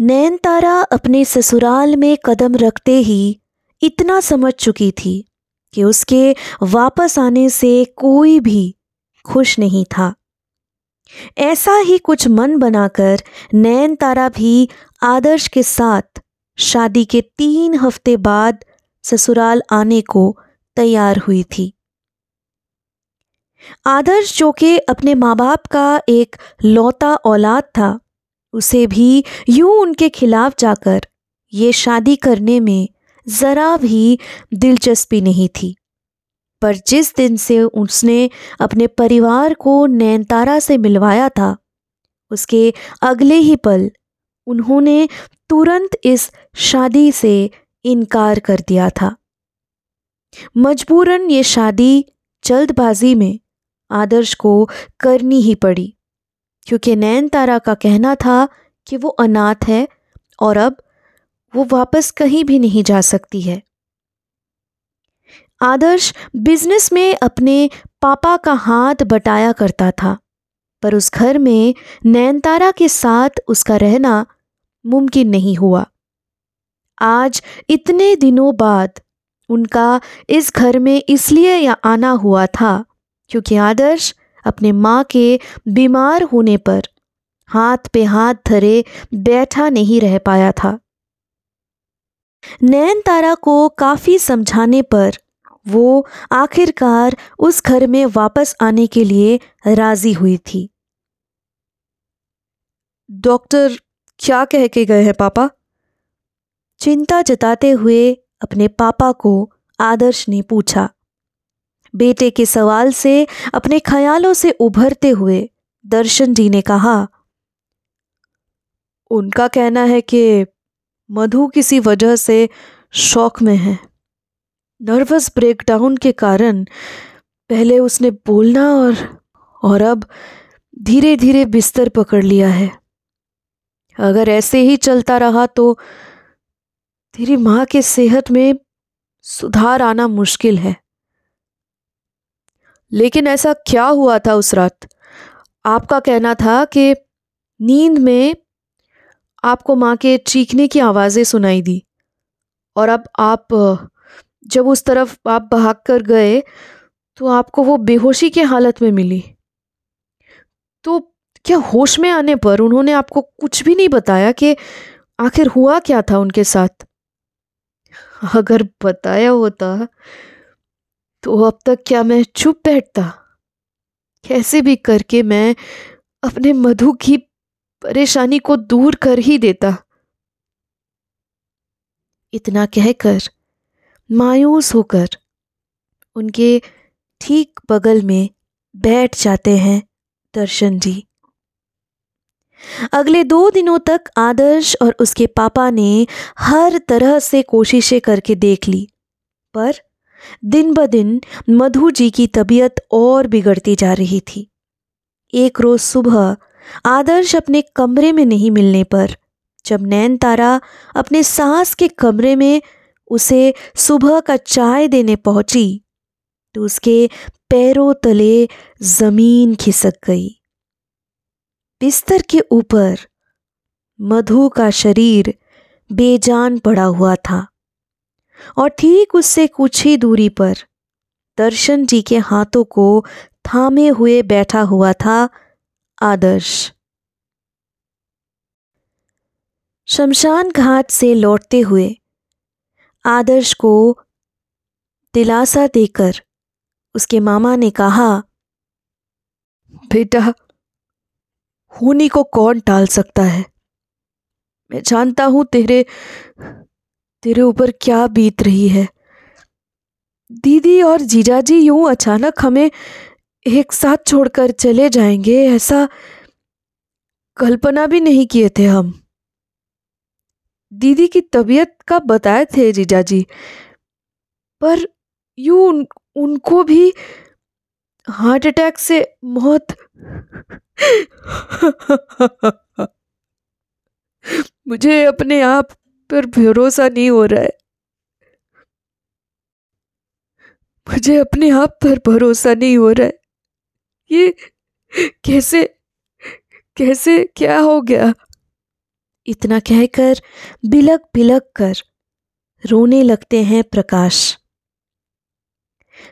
नैनतारा अपने ससुराल में कदम रखते ही इतना समझ चुकी थी कि उसके वापस आने से कोई भी खुश नहीं था। ऐसा ही कुछ मन बनाकर नैन तारा भी आदर्श के साथ शादी के तीन हफ़्ते बाद ससुराल आने को तैयार हुई थी। आदर्श जो कि अपने माँ बाप का एक लौता औलाद था उसे भी यूँ उनके खिलाफ जाकर ये शादी करने में ज़रा भी दिलचस्पी नहीं थी। पर जिस दिन से उसने अपने परिवार को नैनतारा से मिलवाया था, उसके अगले ही पल उन्होंने तुरंत इस शादी से इनकार कर दिया था। मजबूरन ये शादी जल्दबाजी में आदर्श को करनी ही पड़ी। क्योंकि नैन तारा का कहना था कि वो अनाथ है और अब वो वापस कहीं भी नहीं जा सकती है। आदर्श बिज़नेस में अपने पापा का हाथ बटाया करता था, पर उस घर में नैनतारा के साथ उसका रहना मुमकिन नहीं हुआ। आज इतने दिनों बाद उनका इस घर में इसलिए आना हुआ था क्योंकि आदर्श अपने माँ के बीमार होने पर हाथ पे हाथ धरे बैठा नहीं रह पाया था। नैन तारा को काफ़ी समझाने पर वो आखिरकार उस घर में वापस आने के लिए राज़ी हुई थी। डॉक्टर क्या कह के गए हैं पापा? चिंता जताते हुए अपने पापा को आदर्श ने पूछा। बेटे के सवाल से, अपने ख्यालों से उभरते हुए दर्शन जी ने कहा, उनका कहना है कि मधु किसी वजह से शौक में है। नर्वस ब्रेकडाउन के कारण पहले उसने बोलना और और अब धीरे धीरे बिस्तर पकड़ लिया है। अगर ऐसे ही चलता रहा तो तेरी माँ के सेहत में सुधार आना मुश्किल है। लेकिन ऐसा क्या हुआ था उस रात? आपका कहना था कि नींद में आपको माँ के चीखने की आवाज़ें सुनाई दी। और अब आप, जब उस तरफ़ आप भाग कर गए तो आपको वो बेहोशी की हालत में मिली। तो क्या होश में आने पर उन्होंने आपको कुछ भी नहीं बताया कि आखिर हुआ क्या था उनके साथ? अगर बताया होता तो अब तक क्या मैं चुप बैठता? कैसे भी करके मैं अपने मधु की परेशानी को दूर कर ही देता। इतना कहकर, मायूस होकर, उनके ठीक बगल में बैठ जाते हैं दर्शन जी। अगले दो दिनों तक आदर्श और उसके पापा ने हर तरह से कोशिशें करके देख ली, पर दिन ब दिन मधु जी की तबीयत और बिगड़ती जा रही थी। एक रोज सुबह आदर्श अपने कमरे में नहीं मिलने पर, जब नैन तारा अपने सास के कमरे में उसे सुबह का चाय देने पहुँची तो उसके पैरों तले ज़मीन खिसक गई। बिस्तर के ऊपर मधु का शरीर बेजान पड़ा हुआ था। और ठीक उससे कुछ ही दूरी पर दर्शन जी के हाथों को थामे हुए बैठा हुआ था आदर्श। शमशान घाट से लौटते हुए आदर्श को दिलासा देकर उसके मामा ने कहा, बेटा होनी को कौन टाल सकता है? मैं जानता हूँ तेरे तेरे ऊपर क्या बीत रही है? दीदी और जीजाजी यूँ अचानक हमें एक साथ छोड़कर चले जाएँगे ऐसा कल्पना भी नहीं किए थे हम। दीदी की तबीयत का बताए थे जीजाजी पर यू उन, उनको भी हार्ट अटैक से मौत मुझे अपने आप पर भरोसा नहीं हो रहा है। मुझे अपने आप पर भरोसा नहीं हो रहा है। ये कैसे कैसे, क्या हो गया? इतना कहकर, बिलक बिलक कर, रोने लगते हैं प्रकाश।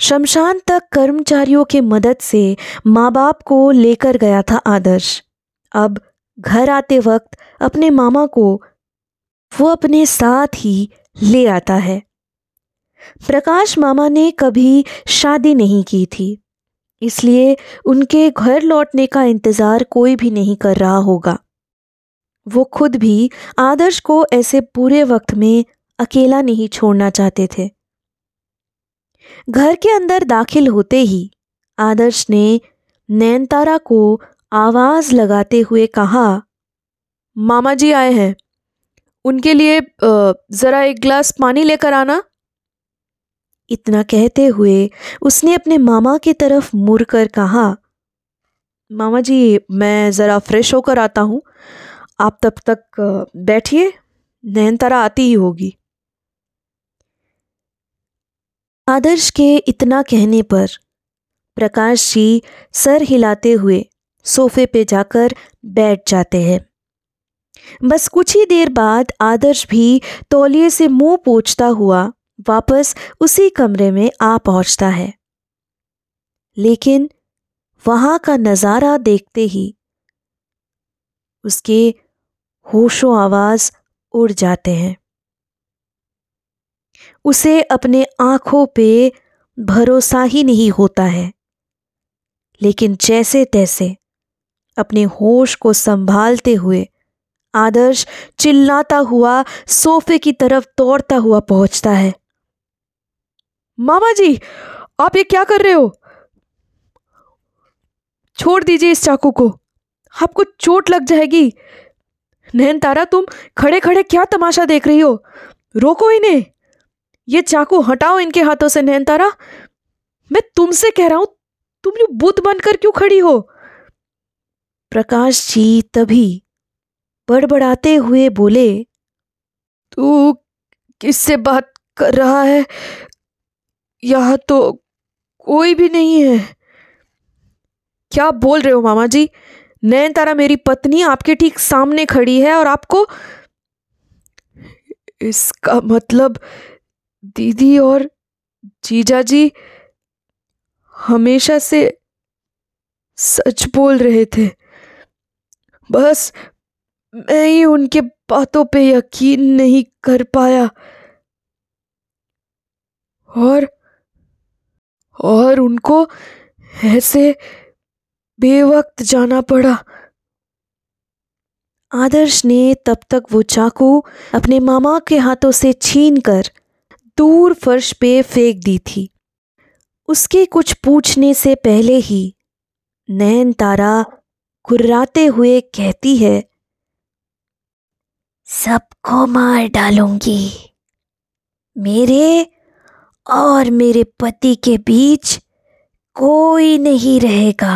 शमशान तक कर्मचारियों के मदद से माँ बाप को लेकर गया था आदर्श। अब घर आते वक्त अपने मामा को वो अपने साथ ही ले आता है। प्रकाश मामा ने कभी शादी नहीं की थी, इसलिए उनके घर लौटने का इंतज़ार कोई भी नहीं कर रहा होगा। वो खुद भी आदर्श को ऐसे पूरे वक्त में अकेला नहीं छोड़ना चाहते थे। घर के अंदर दाखिल होते ही आदर्श ने नैनतारा को आवाज़ लगाते हुए कहा, मामा जी आए हैं। उनके लिए ज़रा एक गिलास पानी लेकर आना। इतना कहते हुए उसने अपने मामा की तरफ़ मुड़ कर कहा, मामा जी, मैं ज़रा फ्रेश होकर आता हूँ। आप तब तक बैठिए, नयनतारा आती ही होगी। आदर्श के इतना कहने पर प्रकाश जी सर हिलाते हुए सोफे पे जाकर बैठ जाते हैं। बस कुछ ही देर बाद आदर्श भी तौलिए से मुँह पोछता हुआ वापस उसी कमरे में आ पहुँचता है। लेकिन वहाँ का नज़ारा देखते ही उसके होशो आवाज़ उड़ जाते हैं। उसे अपने आँखों पे भरोसा ही नहीं होता है। लेकिन जैसे तैसे अपने होश को संभालते हुए आदर्श चिल्लाता हुआ सोफे की तरफ़ दौड़ता हुआ पहुँचता है। मामा जी, आप ये क्या कर रहे हो? छोड़ दीजिए इस चाकू को। आपको चोट लग जाएगी। नैन तारा, तुम खड़े खड़े क्या तमाशा देख रही हो? रोको इन्हें। ये चाकू हटाओ इनके हाथों से नैन तारा। मैं तुमसे कह रहा हूँ, तुम यू बुत बनकर क्यों खड़ी हो? प्रकाश जी, तभी बड़बड़ाते हुए बोले, तू किससे बात कर रहा है? यहाँ तो कोई भी नहीं है. क्या बोल रहे हो मामा जी नैन तारा मेरी पत्नी आपके ठीक सामने खड़ी है और आपको इसका मतलब दीदी और जीजा जी हमेशा से सच बोल रहे थे। बस मैं ही उनके बातों पे यकीन नहीं कर पाया। और और उनको ऐसे बेवक्त जाना पड़ा। आदर्श ने तब तक वो चाकू अपने मामा के हाथों से छीन कर दूर फर्श पे फेंक दी थी। उसके कुछ पूछने से पहले ही नैन तारा कुर्राते हुए कहती है सबको मार डालूँगी। मेरे और मेरे पति के बीच कोई नहीं रहेगा।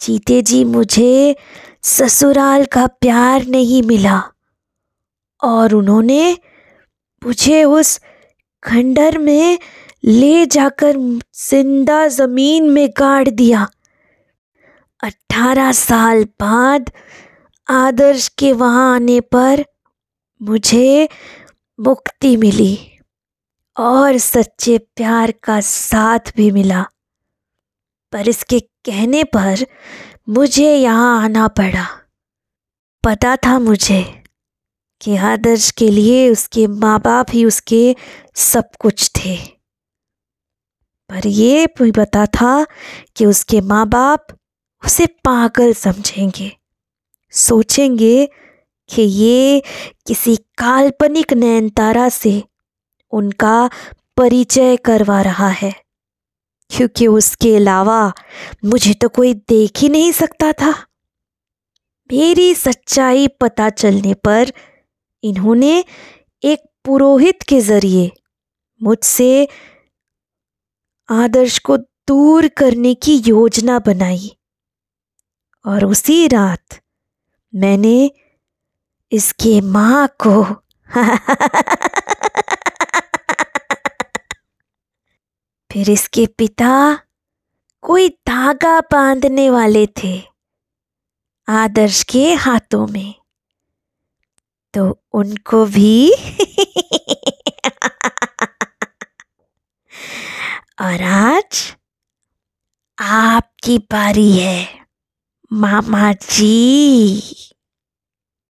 चीते जी, मुझे ससुराल का प्यार नहीं मिला और उन्होंने मुझे उस खंडर में ले जाकर ज़िंदा ज़मीन में गाड़ दिया। अठारह साल बाद आदर्श के वहाँ आने पर मुझे मुक्ति मिली और सच्चे प्यार का साथ भी मिला। पर इसके कहने पर मुझे यहाँ आना पड़ा। पता था मुझे कि आदर्श के लिए उसके माँ बाप ही उसके सब कुछ थे। पर ये भी पता था कि उसके माँ बाप उसे पागल समझेंगे। सोचेंगे कि ये किसी काल्पनिक नैनतारा से उनका परिचय करवा रहा है। क्योंकि उसके अलावा मुझे तो कोई देख ही नहीं सकता था। मेरी सच्चाई पता चलने पर इन्होंने एक पुरोहित के ज़रिए मुझसे आदर्श को दूर करने की योजना बनाई। और उसी रात मैंने इसके माँ को फिर इसके पिता कोई धागा बांधने वाले थे आदर्श के हाथों में। तो उनको भी और आज आपकी बारी है। मामा जी